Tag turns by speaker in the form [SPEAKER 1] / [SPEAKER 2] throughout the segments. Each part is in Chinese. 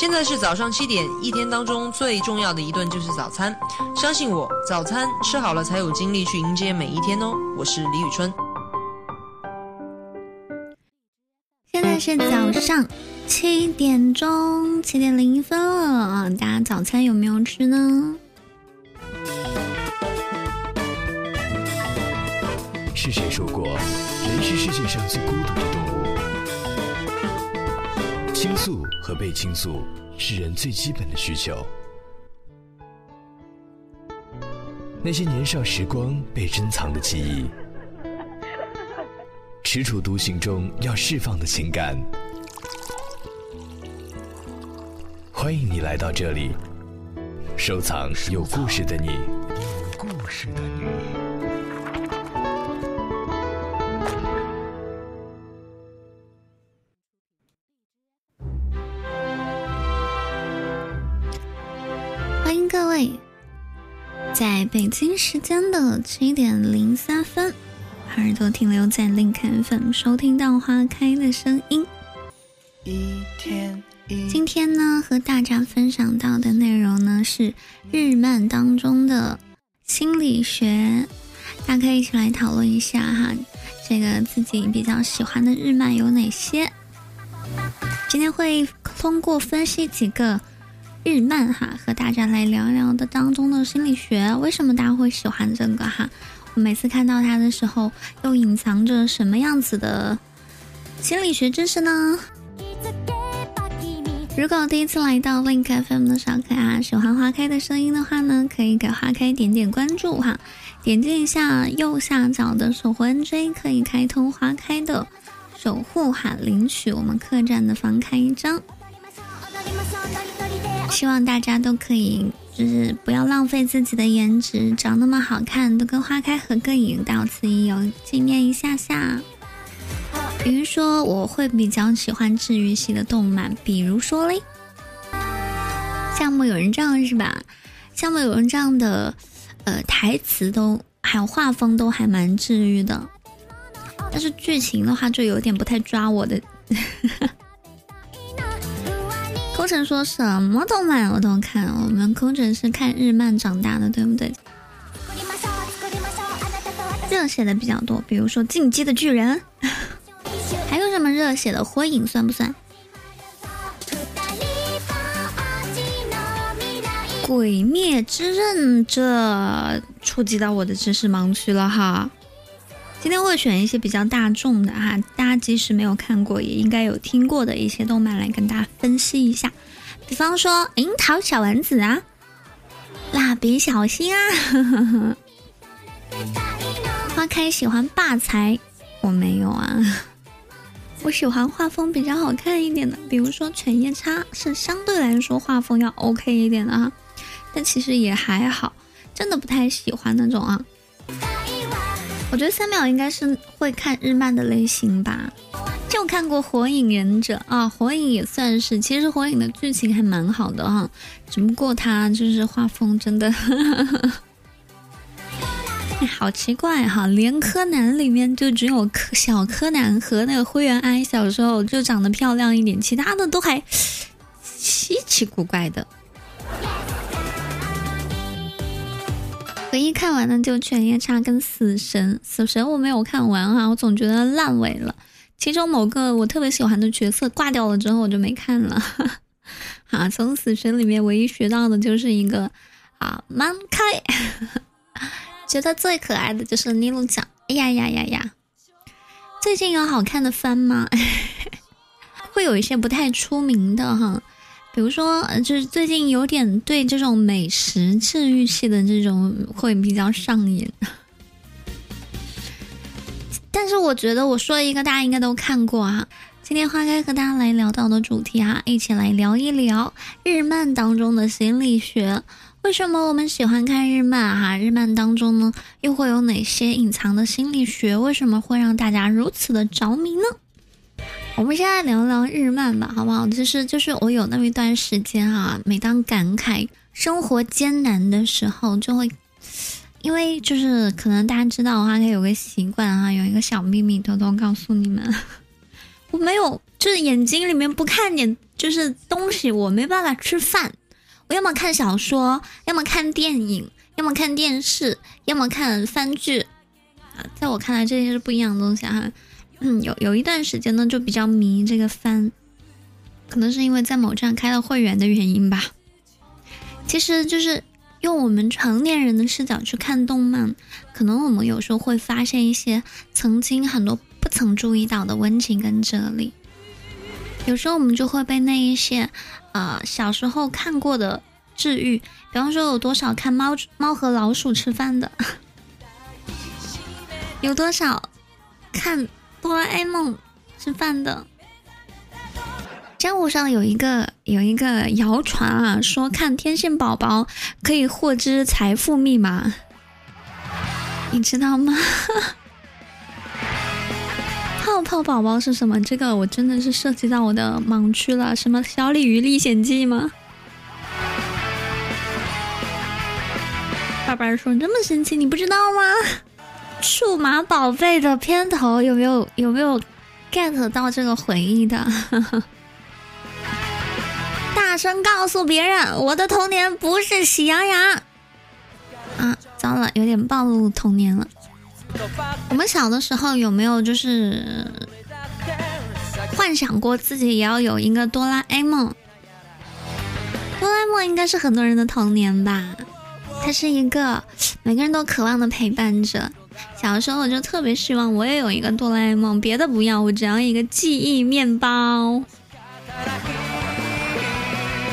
[SPEAKER 1] 现在是早上七点，一天当中最重要的一顿就是早餐。相信我，早餐吃好了才有精力去迎接每一天哦。我是李宇春。
[SPEAKER 2] 现在是早上七点钟，七点零一分了。大家早餐有没有吃呢？
[SPEAKER 3] 是谁说过，人是世界上最孤独的动物？倾诉和被倾诉是人最基本的需求。那些年少时光被珍藏的记忆，踟蹰独行中要释放的情感。欢迎你来到这里，收藏有故事的你。有故事的你。
[SPEAKER 2] 在北京时间的七点零三分，耳朵停留在 Link FM，收听到花开的声音。一天今天呢，和大家分享到的内容呢是日漫当中的心理学，大家可以一起来讨论一下哈，这个自己比较喜欢的日漫有哪些？今天会通过分析几个。日漫哈，和大家来聊一聊的当中的心理学，为什么大家会喜欢这个哈？我每次看到它的时候，又隐藏着什么样子的心理学知识呢？如果第一次来到 Link FM 的小可爱，喜欢花开的声音的话呢，可以给花开点点关注哈，点击一下右下角的守护 NJ，可以开通花开的守护哈，领取我们客栈的房开一张。希望大家都可以，就是不要浪费自己的颜值，长那么好看，都跟花开合个影，到此一游，纪念一下下。比如说，我会比较喜欢治愈系的动漫，比如说嘞，像木有人这样是吧？像木有人这样的，呃，台词都还有画风都还蛮治愈的，但是剧情的话就有点不太抓我的。空城说什么动漫我都看，我们空城是看日漫长大的，对不对？热血的比较多，比如说《进击的巨人》，还有什么热血的《火影》算不算？《鬼灭之刃》这触及到我的知识盲区了哈。今天会选一些比较大众的哈，大家即使没有看过，也应该有听过的一些动漫来跟大家分析一下。比方说《樱桃小丸子》啊，《蜡笔小新》啊，花开喜欢霸才，我没有啊，我喜欢画风比较好看一点的，比如说《犬夜叉》是相对来说画风要 OK 一点的哈，但其实也还好，真的不太喜欢那种啊。我觉得三秒应该是会看日漫的类型吧，就看过《火影忍者》啊，《火影》也算是，其实《火影》的剧情还蛮好的哈，只不过它就是画风真的，好奇怪哈，连柯南里面就只有柯小柯南和那个灰原哀小时候就长得漂亮一点，其他的都还稀奇古怪的。唯一看完的就《犬夜叉》跟《死神》，《死神》我没有看完啊，我总觉得烂尾了。其中某个我特别喜欢的角色挂掉了之后，我就没看了。啊，从《死神》里面唯一学到的就是一个啊，蛮开。觉得最可爱的就是尼禄酱。哎呀呀呀呀！最近有好看的番吗？会有一些不太出名的哈。比如说，就是最近有点对这种美食治愈系的这种会比较上瘾，但是我觉得我说一个大家应该都看过啊。今天花开和大家来聊到的主题哈，一起来聊一聊日漫当中的心理学。为什么我们喜欢看日漫哈？日漫当中呢，又会有哪些隐藏的心理学？为什么会让大家如此的着迷呢？我们现在聊聊日漫吧，好不好？就是就是我有那么一段时间啊，每当感慨生活艰难的时候，就会，因为就是可能大家知道的话，他有个习惯哈，有一个小秘密偷偷告诉你们，我没有，就是眼睛里面不看点就是东西，我没办法吃饭。我要么看小说，要么看电影，要么看电视，要么看番剧。啊，在我看来，这些是不一样的东西哈。嗯，有有一段时间呢，就比较迷这个番，可能是因为在某站开了会员的原因吧。其实就是用我们成年人的视角去看动漫，可能我们有时候会发现一些曾经很多不曾注意到的温情跟哲理。有时候我们就会被那一些，呃，小时候看过的治愈。比方说，有多少看猫猫和老鼠吃饭的，有多少看哆啦 A 梦吃饭的。江湖上有一个有一个谣传啊，说看天线宝宝可以获知财富密码，你知道吗？泡泡宝宝是什么？这个我真的是涉及到我的盲区了。什么小鲤鱼历险记吗？爸爸说这么神奇，你不知道吗？数码宝贝的片头有没有有没有 get 到这个回忆的？大声告诉别人，我的童年不是喜羊羊。啊，糟了，有点暴露童年了。我们小的时候有没有就是幻想过自己也要有一个哆啦 A 梦？哆啦 A 梦应该是很多人的童年吧？它是一个每个人都渴望的陪伴者。小时候我就特别希望我也有一个哆啦 A 梦，别的不要，我只要一个记忆面包。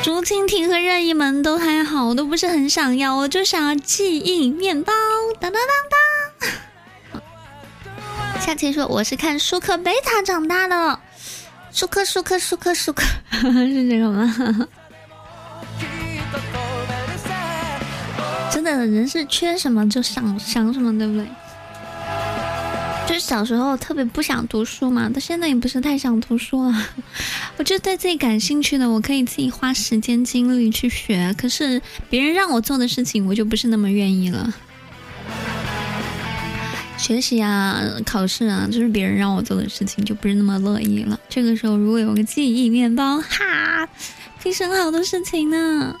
[SPEAKER 2] 竹蜻蜓和任意门都还好，我都不是很想要，我就想要记忆面包。当当当当。夏天说：“我是看舒克贝塔长大的，舒克舒克舒克舒克，是这个吗？真的，人是缺什么就想想什么，对不对？就是小时候特别不想读书嘛，到现在也不是太想读书了。我就对自己感兴趣的，我可以自己花时间精力去学，可是别人让我做的事情，我就不是那么愿意了。”学习啊，考试啊，就是别人让我做的事情，就不是那么乐意了。这个时候，如果有个记忆面包，哈，可以省好多事情呢。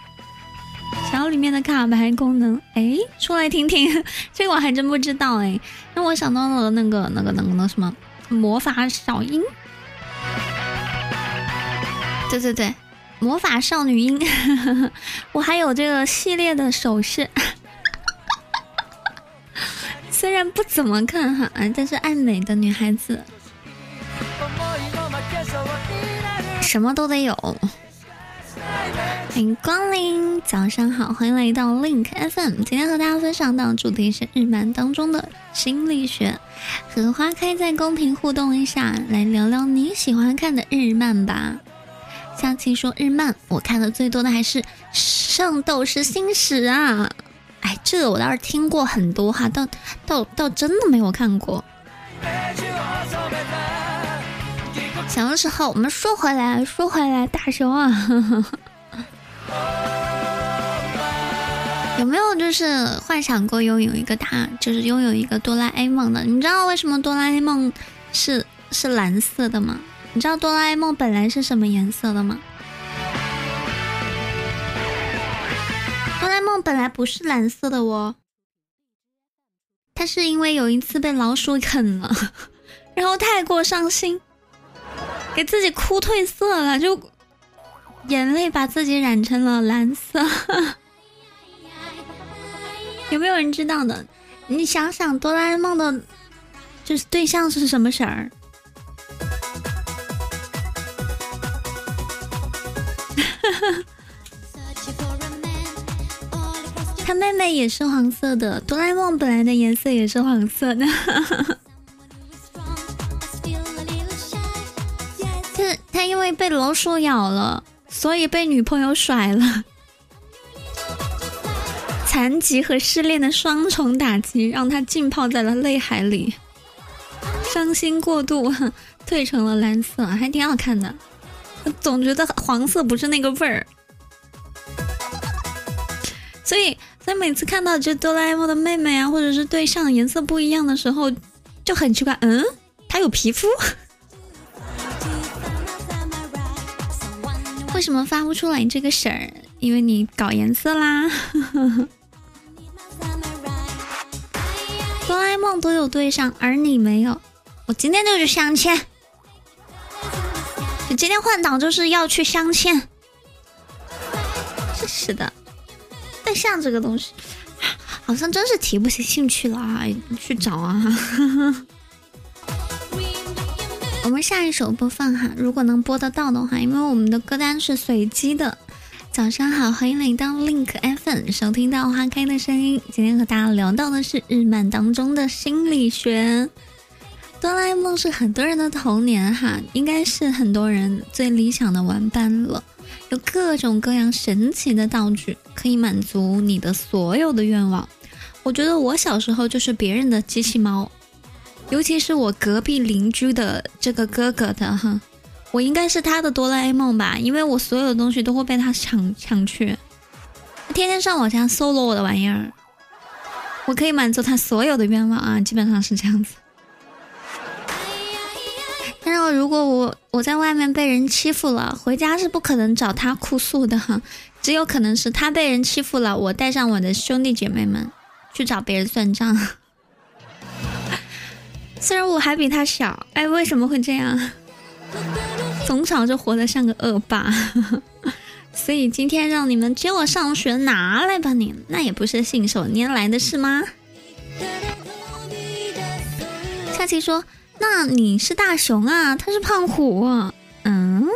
[SPEAKER 2] 小里面的卡牌功能，哎，出来听听，这个我还真不知道哎。让我想到了那个、那个、那个、那什么魔法小樱，对对对，魔法少女樱，我还有这个系列的首饰。虽然不怎么看哈，但是爱美的女孩子，什么都得有。欢迎光临，早上好，欢迎来到 Link FM。今天和大家分享的主题是日漫当中的心理学。和花开在公屏互动一下，来聊聊你喜欢看的日漫吧。下期说日漫，我看的最多的还是《圣斗士星矢》啊。哎，这个我倒是听过很多哈，倒倒倒真的没有看过。小的时候，我们说回来，说回来，大熊啊，有没有就是幻想过拥有一个大，就是拥有一个哆啦 A 梦的？你知道为什么哆啦 A 梦是是蓝色的吗？你知道哆啦 A 梦本来是什么颜色的吗？哆啦 A 梦本来不是蓝色的哦，他是因为有一次被老鼠啃了，然后太过伤心，给自己哭褪色了，就眼泪把自己染成了蓝色。有没有人知道的？你想想哆啦 A 梦的，就是对象是什么色儿？他妹妹也是黄色的，哆啦 A 梦本来的颜色也是黄色的。他因为被老鼠咬了，所以被女朋友甩了。残疾和失恋的双重打击，让他浸泡在了泪海里，伤心过度，褪成了蓝色，还挺好看的。总觉得黄色不是那个味儿，所以。在每次看到这哆啦 A 梦的妹妹啊，或者是对象颜色不一样的时候，就很奇怪，嗯，她有皮肤。为什么发不出来这个声儿？因为你搞颜色啦。哆啦 A 梦都有对象，而你没有。我今天就去相亲。你今天换档就是要去相亲。是的，对象这个东西，好像真是提不起兴趣了啊！去找啊。我们下一首播放哈，如果能播得到的话，因为我们的歌单是随机的。早上好，欢迎来到 Link FM，收听到花开的声音。今天和大家聊到的是日漫当中的心理学。哆啦 A 梦是很多人的童年哈，应该是很多人最理想的玩伴了。有各种各样神奇的道具，可以满足你的所有的愿望。我觉得我小时候就是别人的机器猫。尤其是我隔壁邻居的这个哥哥的哈，我应该是他的哆啦 A 梦吧，因为我所有的东西都会被他抢抢去，他天天上我家搜罗我的玩意儿，我可以满足他所有的愿望啊，基本上是这样子。但是如果我我在外面被人欺负了，回家是不可能找他哭诉的哈，只有可能是他被人欺负了，我带上我的兄弟姐妹们去找别人算账。虽然我还比他小，哎，为什么会这样？从小就活得像个恶霸，所以今天让你们接我上学，拿来吧你，那也不是信手拈来的事吗？下期说，那你是大熊啊，他是胖虎，嗯，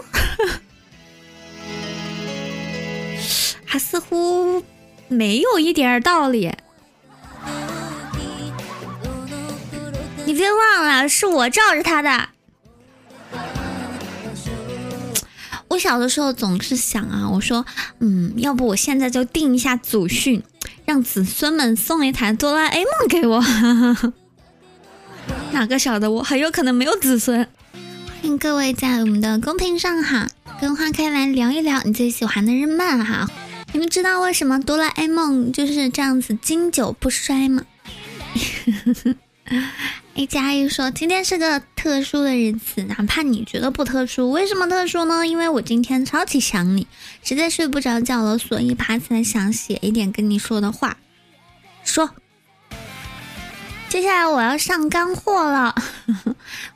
[SPEAKER 2] 还 似乎没有一点道理。你别忘了，是我罩着他的。我小的时候总是想啊，我说，嗯，要不我现在就定一下祖训，让子孙们送一台哆啦 A 梦给我。哪个晓得我很有可能没有子孙？欢迎各位在我们的公屏上哈，跟花开来聊一聊你最喜欢的日漫哈。你们知道为什么哆啦 A 梦就是这样子经久不衰吗？一加一说：“今天是个特殊的日子，哪怕你觉得不特殊，为什么特殊呢？因为我今天超级想你，实在睡不着觉了，所以爬起来想写一点跟你说的话。说，接下来我要上干货了。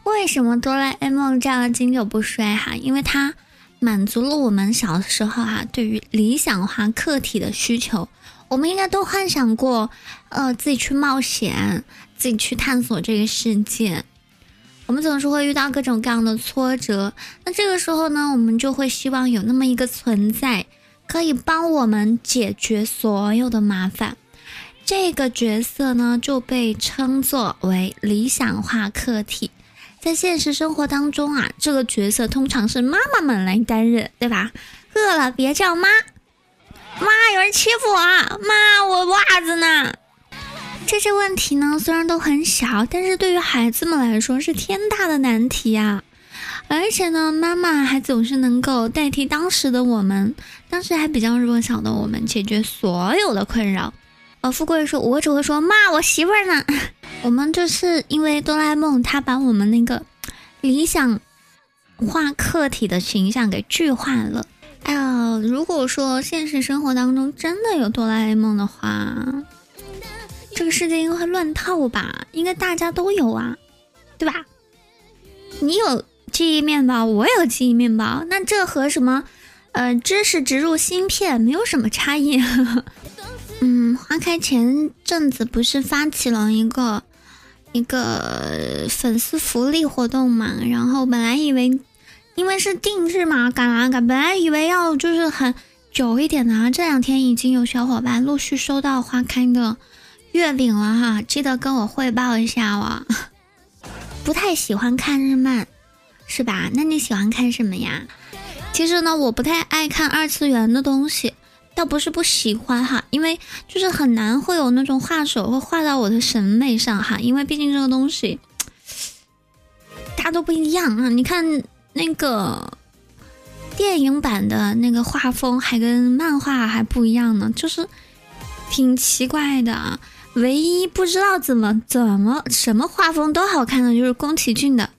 [SPEAKER 2] 为什么哆啦 A 梦这样经久不衰？哈，因为它满足了我们小时候哈对于理想化客体的需求。我们应该都幻想过，呃，自己去冒险。”自己去探索这个世界，我们总是会遇到各种各样的挫折。那这个时候呢，我们就会希望有那么一个存在，可以帮我们解决所有的麻烦。这个角色呢，就被称作为理想化客体。在现实生活当中啊，这个角色通常是妈妈们来担任，对吧？饿了别叫妈，妈有人欺负我，妈我袜子呢？这些问题呢，虽然都很小，但是对于孩子们来说是天大的难题呀。而且呢，妈妈还总是能够代替当时的我们，当时还比较弱小的我们，解决所有的困扰。呃，富贵说，我只会说骂，我媳妇儿呢。我们就是因为哆啦 A 梦，他把我们那个理想化客体的形象给具化了。哎呀，如果说现实生活当中真的有哆啦 A 梦的话。这个世界应该会乱套吧？应该大家都有啊，对吧？你有记忆面包，我有记忆面包，那这和什么呃知识植入芯片没有什么差异。嗯，花开前阵子不是发起了一个一个粉丝福利活动嘛？然后本来以为因为是定制嘛，赶啊赶，本来以为要就是很久一点的啊。这两天已经有小伙伴陆续收到花开的。月饼了哈，记得跟我汇报一下哦。不太喜欢看日漫，是吧？那你喜欢看什么呀？其实呢，我不太爱看二次元的东西，倒不是不喜欢哈，因为就是很难会有那种画手会画到我的审美上哈，因为毕竟这个东西 大家都不一样啊。你看那个电影版的那个画风还跟漫画还不一样呢，就是挺奇怪的啊。唯一不知道怎么怎么什么画风都好看的就是宫崎骏的，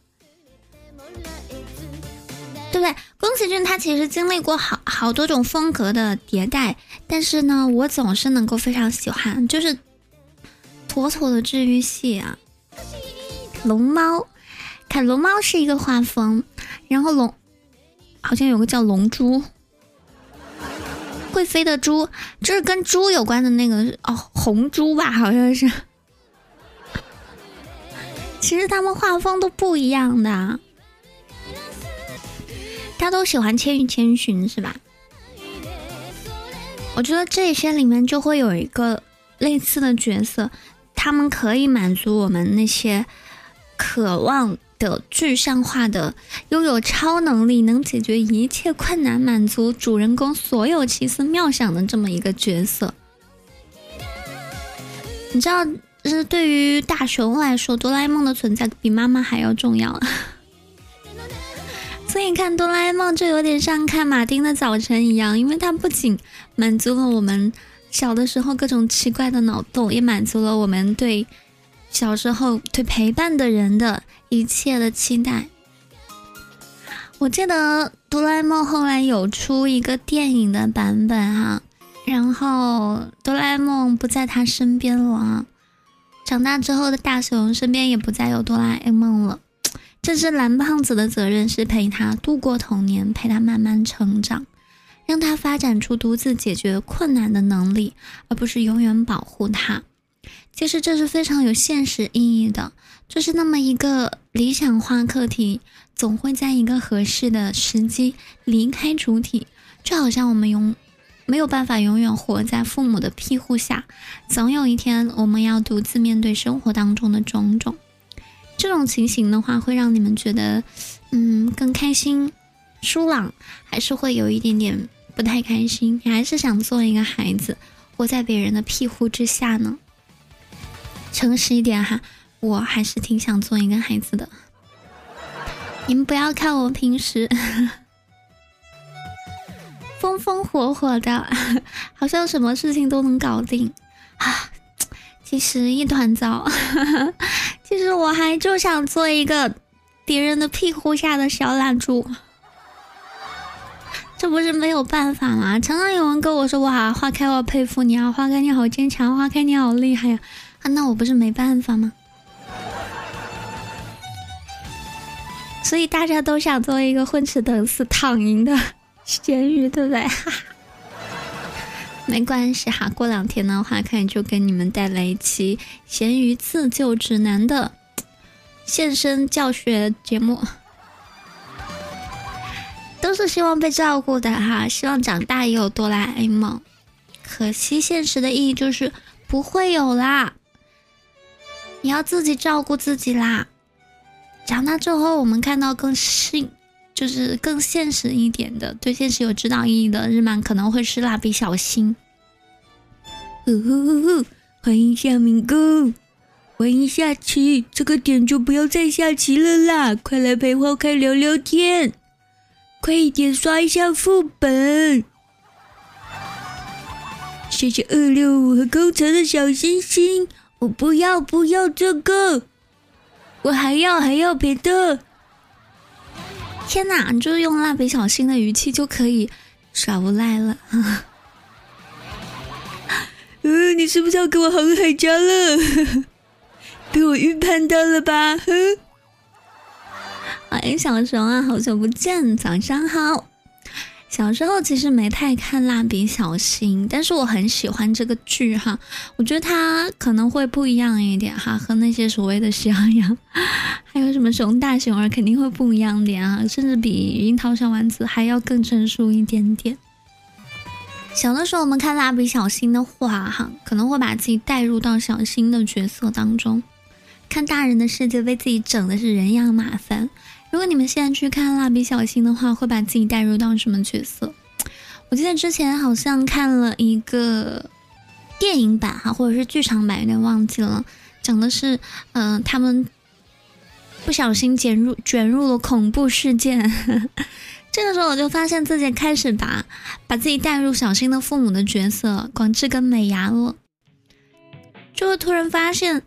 [SPEAKER 2] 对不对？宫崎骏他其实经历过好好多种风格的迭代，但是呢，我总是能够非常喜欢，就是妥妥的治愈系啊。龙猫，看龙猫是一个画风，然后龙好像有个叫龙珠，会飞的猪，就是跟猪有关的那个哦，红猪吧，好像是。其实他们画风都不一样的，大家都喜欢《千与千寻》是吧？我觉得这些里面就会有一个类似的角色，他们可以满足我们那些渴望的具象化的、拥有超能力、能解决一切困难、满足主人公所有奇思妙想的这么一个角色。你知道？这对于大雄来说，哆啦 A 梦的存在比妈妈还要重要。所以看哆啦 A 梦就有点像看马丁的早晨一样，因为它不仅满足了我们小的时候各种奇怪的脑洞，也满足了我们对小时候对陪伴的人的一切的期待。我记得哆啦 A 梦后来有出一个电影的版本哈，然后哆啦 A 梦不在他身边了。长大之后的大雄身边也不再有哆啦 A 梦了，这只蓝胖子的责任，是陪他度过童年，陪他慢慢成长，让他发展出独自解决困难的能力，而不是永远保护他。其实这是非常有现实意义的，就是那么一个理想化课题，总会在一个合适的时机离开主体，就好像我们永。没有办法永远活在父母的庇护下，总有一天我们要独自面对生活当中的种种。这种情形的话，会让你们觉得，嗯，更开心、舒朗，还是会有一点点不太开心？你还是想做一个孩子，活在别人的庇护之下呢？诚实一点哈，我还是挺想做一个孩子的。你们不要看我平时。风风火火的，好像什么事情都能搞定啊！其实一团糟。其实我还就想做一个别人的庇护下的小懒猪，这不是没有办法吗？常常有人跟我说：“哇，花开，我佩服你啊！花开你好坚强，花开你好厉害呀！”，那我不是没办法吗？所以大家都想做一个混吃等死、躺赢的。咸鱼对不对？没关系哈，过两天的话，看就给你们带来一期咸鱼自救指南的现身教学节目。都是希望被照顾的哈，希望长大也有哆啦 A 梦。可惜现实的意义就是不会有啦，你要自己照顾自己啦。长大之后，我们看到更新。就是更现实一点的，对现实有指导意义的日漫可能会是蜡笔小新。呼呼呼！欢迎小明哥，欢迎下棋，这个点就不要再下棋了啦，快来陪花开聊聊天，快一点刷一下副本。谢谢二六五和工程的小星星，我不要不要这个，我还要还要别的。天哪！你就用蜡笔小新的语气就可以耍无赖了。嗯，你是不是要给我航海家了？被我预判到了吧？哼！欢迎小熊啊，好久不见，早上好。小时候其实没太看蜡笔小新，但是我很喜欢这个剧哈。我觉得它可能会不一样一点哈，和那些所谓的喜羊羊，还有什么熊大熊二肯定会不一样点啊，甚至比樱桃小丸子还要更成熟一点点。小的时候我们看蜡笔小新的话哈，可能会把自己带入到小新的角色当中，看大人的世界被自己整的是人仰马翻。如果你们现在去看蜡笔小新的话，会把自己带入到什么角色？我记得之前好像看了一个电影版哈，或者是剧场版，有点忘记了，讲的是嗯，他们不小心卷入卷入了恐怖事件。这个时候我就发现自己开始把把自己带入小新的父母的角色广志跟美伢了，就会突然发现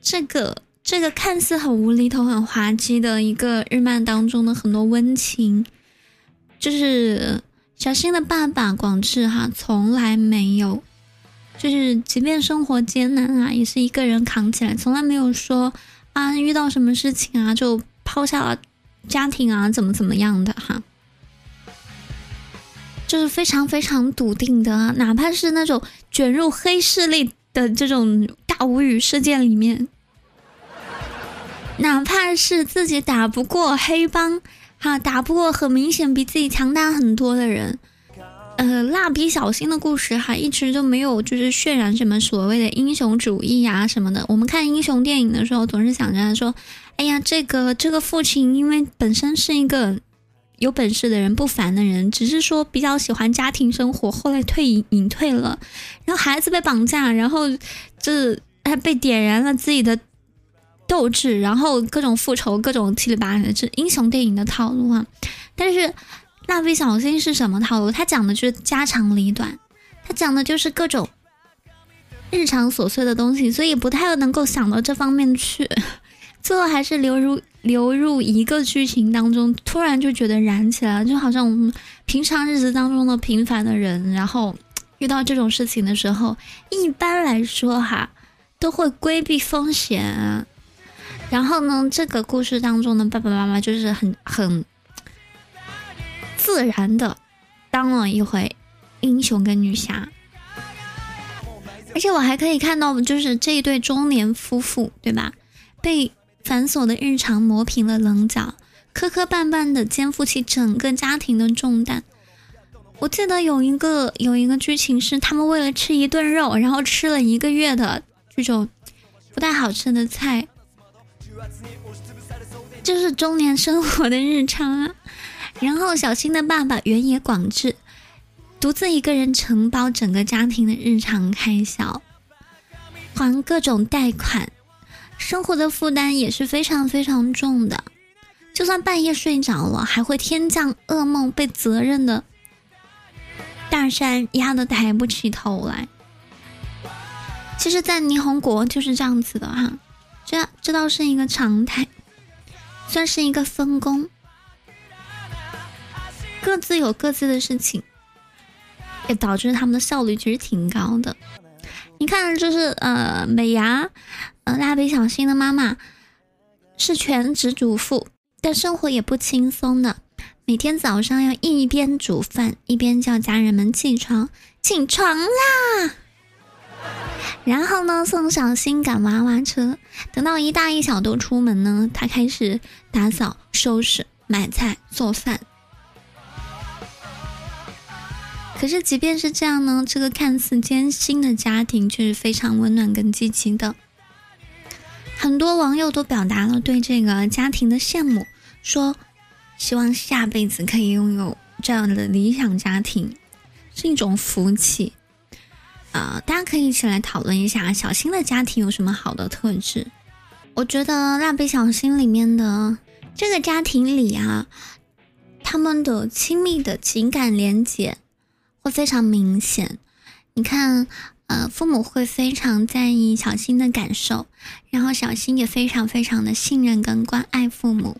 [SPEAKER 2] 这个。这个看似很无厘头、很滑稽的一个日漫当中的很多温情，就是小新的爸爸广志哈，从来没有，就是即便生活艰难啊，也是一个人扛起来，从来没有说啊遇到什么事情啊就抛下了家庭啊怎么怎么样的哈，就是非常非常笃定的，哪怕是那种卷入黑势力的这种大无语事件里面。哪怕是自己打不过黑帮，哈，打不过很明显比自己强大很多的人，呃，蜡笔小新的故事哈，一直都没有就是渲染什么所谓的英雄主义呀什么的。我们看英雄电影的时候，总是想着说，哎呀，这个这个父亲因为本身是一个有本事的人，不凡的人，只是说比较喜欢家庭生活，后来退隐隐退了，然后孩子被绑架，然后这还被点燃了自己的。斗志，然后各种复仇，各种七里八里的，这英雄电影的套路啊。但是蜡笔小新是什么套路？他讲的就是家长里短，他讲的就是各种日常琐碎的东西，所以不太能够想到这方面去。最后还是流入流入一个剧情当中，突然就觉得燃起来了，就好像我们平常日子当中的平凡的人，然后遇到这种事情的时候，一般来说哈，都会规避风险。然后呢，这个故事当中的爸爸妈妈就是很很自然的当了一回英雄跟女侠，而且我还可以看到，就是这一对中年夫妇，对吧？被繁琐的日常磨平了棱角，磕磕绊绊的肩负起整个家庭的重担。我记得有一个有一个剧情是，他们为了吃一顿肉，然后吃了一个月的这种不太好吃的菜。就是中年生活的日常啊，然后小新的爸爸原野广志独自一个人承包整个家庭的日常开销，还各种贷款，生活的负担也是非常非常重的。就算半夜睡着了，还会天降噩梦，被责任的大山压得抬不起头来。其实，在霓虹国就是这样子的哈。这这倒是一个常态，算是一个分工，各自有各自的事情，也导致他们的效率其实挺高的。你看，就是呃，美伢，呃，蜡笔小新的妈妈是全职主妇，但生活也不轻松的，每天早上要一边煮饭一边叫家人们起床，起床啦。然后呢，送小新赶娃娃车。等到一大一小都出门呢，他开始打扫、收拾、买菜、做饭。可是，即便是这样呢，这个看似艰辛的家庭却是非常温暖跟激情的。很多网友都表达了对这个家庭的羡慕，说希望下辈子可以拥有这样的理想家庭，是一种福气。呃，大家可以一起来讨论一下小新的家庭有什么好的特质。我觉得蜡笔小新里面的这个家庭里啊，他们的亲密的情感连接会非常明显。你看，呃，父母会非常在意小新的感受，然后小新也非常非常的信任跟关爱父母。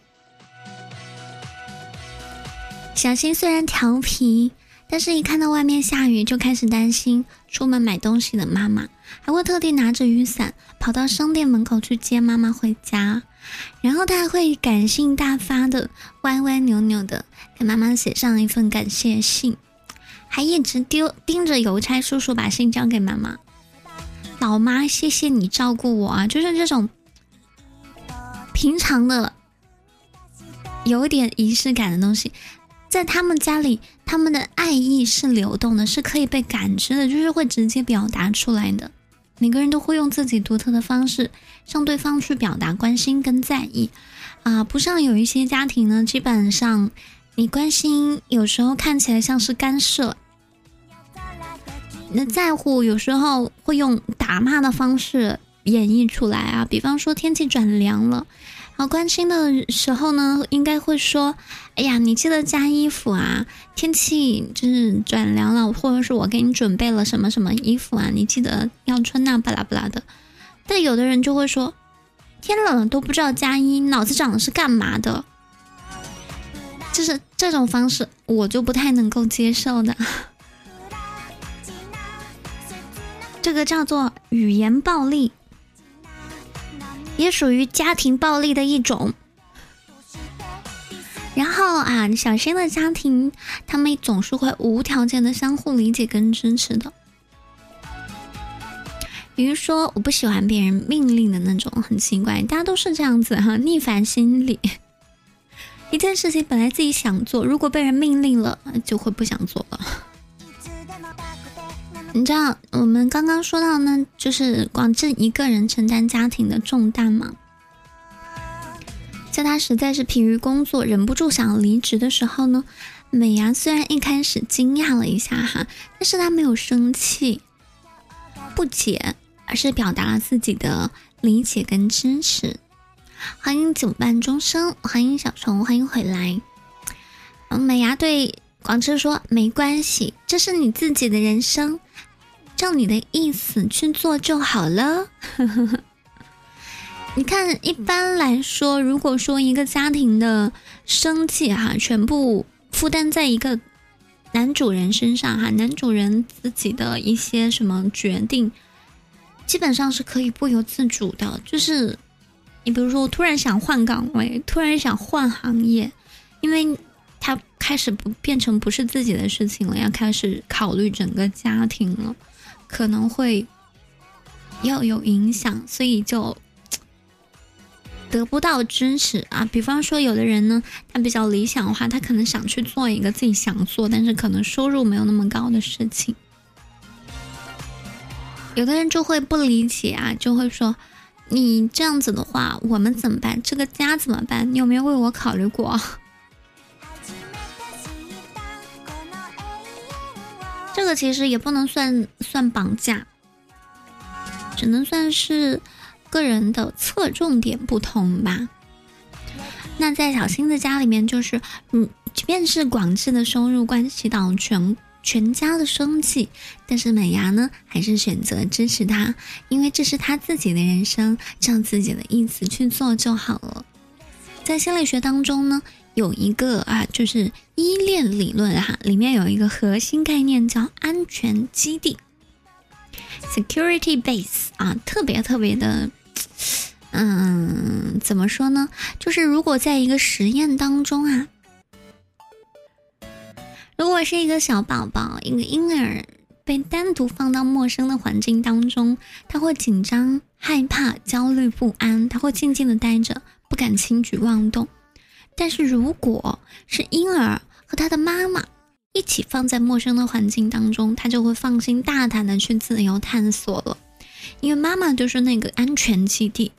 [SPEAKER 2] 小新虽然调皮。但是，一看到外面下雨，就开始担心出门买东西的妈妈，还会特地拿着雨伞跑到商店门口去接妈妈回家。然后他还会感性大发的歪歪扭扭的给妈妈写上一份感谢信，还一直丢盯着邮差叔叔把信交给妈妈。老妈，谢谢你照顾我啊！就是这种平常的有点仪式感的东西。在他们家里，他们的爱意是流动的，是可以被感知的，就是会直接表达出来的。每个人都会用自己独特的方式向对方去表达关心跟在意，啊，不像有一些家庭呢，基本上你关心有时候看起来像是干涉，那在乎有时候会用打骂的方式演绎出来啊，比方说天气转凉了。好关心的时候呢，应该会说：“哎呀，你记得加衣服啊！天气就是转凉了，或者是我给你准备了什么什么衣服啊，你记得要穿那巴拉巴拉的。”但有的人就会说：“天冷了都不知道加衣，脑子长的是干嘛的？”就是这种方式，我就不太能够接受的。这个叫做语言暴力，也属于家庭暴力的一种。然后啊，小新的家庭，他们总是会无条件的相互理解跟支持的。比如说，我不喜欢别人命令的那种，很奇怪，大家都是这样子哈，逆反心理。一件事情本来自己想做，如果被人命令了，就会不想做了。你知道我们刚刚说到呢，就是广志一个人承担家庭的重担吗？在他实在是疲于工作，忍不住想离职的时候呢，美伢虽然一开始惊讶了一下哈，但是他没有生气、不解，而是表达了自己的理解跟支持。欢迎久伴终生，欢迎小虫，欢迎回来。美伢对广志说：“没关系，这是你自己的人生。”照你的意思去做就好了。你看，一般来说，如果说一个家庭的生计哈，全部负担在一个男主人身上哈，男主人自己的一些什么决定，基本上是可以不由自主的。就是你比如说，我突然想换岗位，突然想换行业，因为他开始不变成不是自己的事情了，要开始考虑整个家庭了。可能会要有影响，所以就得不到支持啊。比方说，有的人呢，他比较理想化，他可能想去做一个自己想做，但是可能收入没有那么高的事情。有的人就会不理解啊，就会说：“你这样子的话，我们怎么办？这个家怎么办？你有没有为我考虑过？”这个其实也不能算算绑架，只能算是个人的侧重点不同吧。那在小新的家里面，就是嗯，即便是广志的收入关系到全全家的生计，但是美伢呢，还是选择支持他，因为这是他自己的人生，照自己的意思去做就好了。在心理学当中呢。有一个啊，就是依恋理论哈，里面有一个核心概念叫安全基地 （security base） 啊，特别特别的，嗯，怎么说呢？就是如果在一个实验当中啊，如果是一个小宝宝，一个婴儿被单独放到陌生的环境当中，他会紧张、害怕、焦虑不安，他会静静的待着，不敢轻举妄动。但是如果是婴儿和他的妈妈一起放在陌生的环境当中，他就会放心大胆的去自由探索了，因为妈妈就是那个安全基地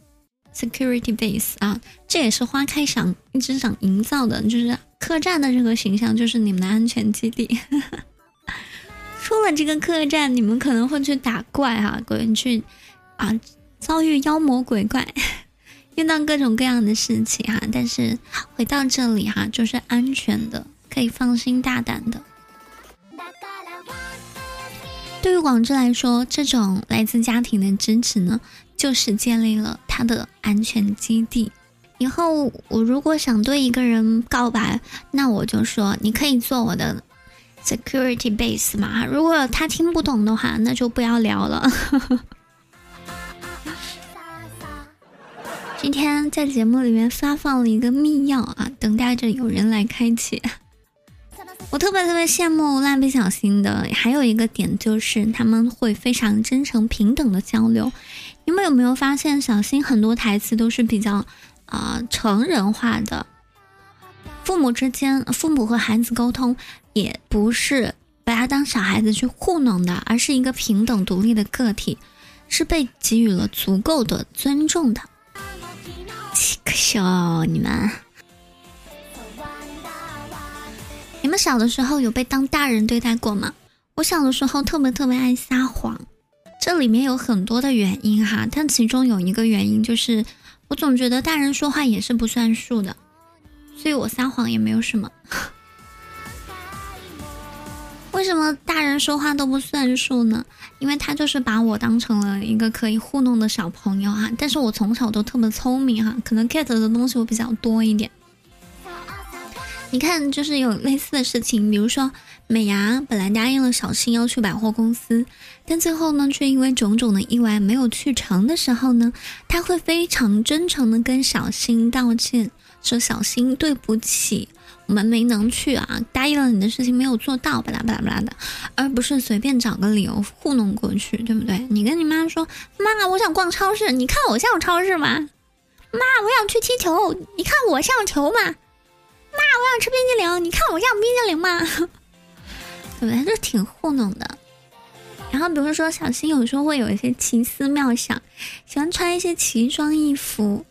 [SPEAKER 2] ，security base 啊，这也是花开想一直想营造的，就是客栈的这个形象就是你们的安全基地。出了这个客栈，你们可能会去打怪哈，可能去啊遭遇妖魔鬼怪。遇到各种各样的事情哈，但是回到这里哈，就是安全的，可以放心大胆的。对于广志来说，这种来自家庭的支持呢，就是建立了他的安全基地。以后我如果想对一个人告白，那我就说你可以做我的 security base 嘛。如果他听不懂的话，那就不要聊了。今天在节目里面发放了一个密钥啊，等待着有人来开启。我特别特别羡慕蜡笔小新的，还有一个点就是他们会非常真诚平等的交流。你们有没有发现小新很多台词都是比较啊成人化的？父母之间，父母和孩子沟通也不是把他当小孩子去糊弄的，而是一个平等独立的个体，是被给予了足够的尊重的。可笑你们！你们小的时候有被当大人对待过吗？我小的时候特别特别爱撒谎，这里面有很多的原因哈，但其中有一个原因就是我总觉得大人说话也是不算数的，所以我撒谎也没有什么。为什么大人说话都不算数呢？因为他就是把我当成了一个可以糊弄的小朋友哈。但是我从小都特别聪明哈，可能 get 的东西我比较多一点。你看，就是有类似的事情，比如说美伢本来答应了小新要去百货公司，但最后呢，却因为种种的意外没有去成的时候呢，他会非常真诚的跟小新道歉，说小新对不起，我们没能去啊，答应了你的事情没有做到，巴拉巴拉巴拉的，而不是随便找个理由糊弄过去，对不对？你跟你妈说，妈，我想逛超市，你看我像超市吗？妈，我想去踢球，你看我像球吗？妈，我想吃冰激凌，你看我像冰激凌吗？对不对？就挺糊弄的。然后比如说，小新有时候会有一些奇思妙想，喜欢穿一些奇装异服。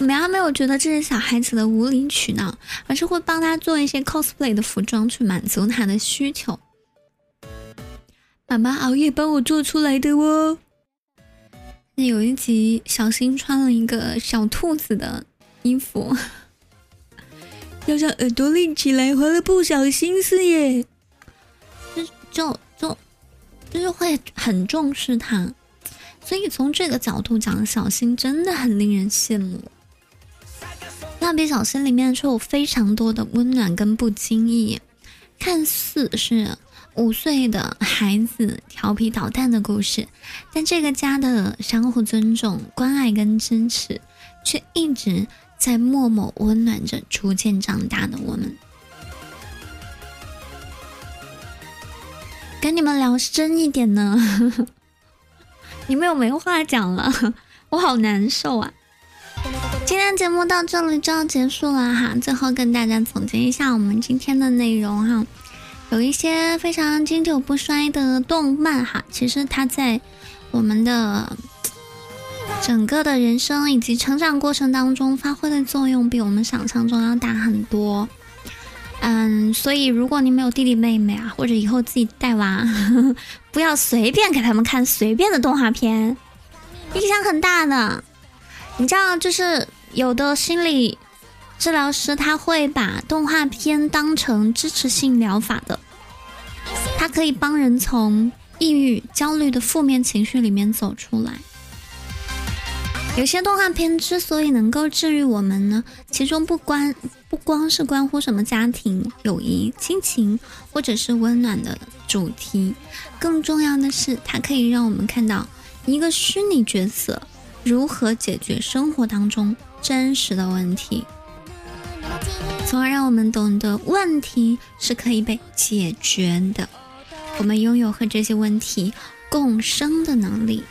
[SPEAKER 2] 我们还没有觉得这是小孩子的无理取闹，而是会帮他做一些 cosplay 的服装去满足他的需求。妈妈熬夜帮我做出来的哦。那有一集，小新穿了一个小兔子的衣服。要让耳朵立起来，花了不少心思耶。就就就就是会很重视他，所以从这个角度讲，小新真的很令人羡慕。蜡笔小新里面却有非常多的温暖跟不经意，看似是五岁的孩子调皮捣蛋的故事，但这个家的相互尊重、关爱跟支持，却一直。在默默温暖着逐渐长大的我们。跟你们聊深一点呢，你们有没话讲了？我好难受啊！今天节目到这里就要结束了哈，最后跟大家总结一下我们今天的内容哈，有一些非常经久不衰的动漫哈，其实它在我们的。整个的人生以及成长过程当中发挥的作用比我们想象中要大很多，嗯，所以如果你没有弟弟妹妹啊，或者以后自己带娃，不要随便给他们看随便的动画片，影响很大的。你知道，就是有的心理治疗师他会把动画片当成支持性疗法的，它可以帮人从抑郁、焦虑的负面情绪里面走出来。有些动画片之所以能够治愈我们呢，其中不关不光是关乎什么家庭、友谊、亲情，或者是温暖的主题，更重要的是，它可以让我们看到一个虚拟角色如何解决生活当中真实的问题，从而让我们懂得问题是可以被解决的，我们拥有和这些问题共生的能力。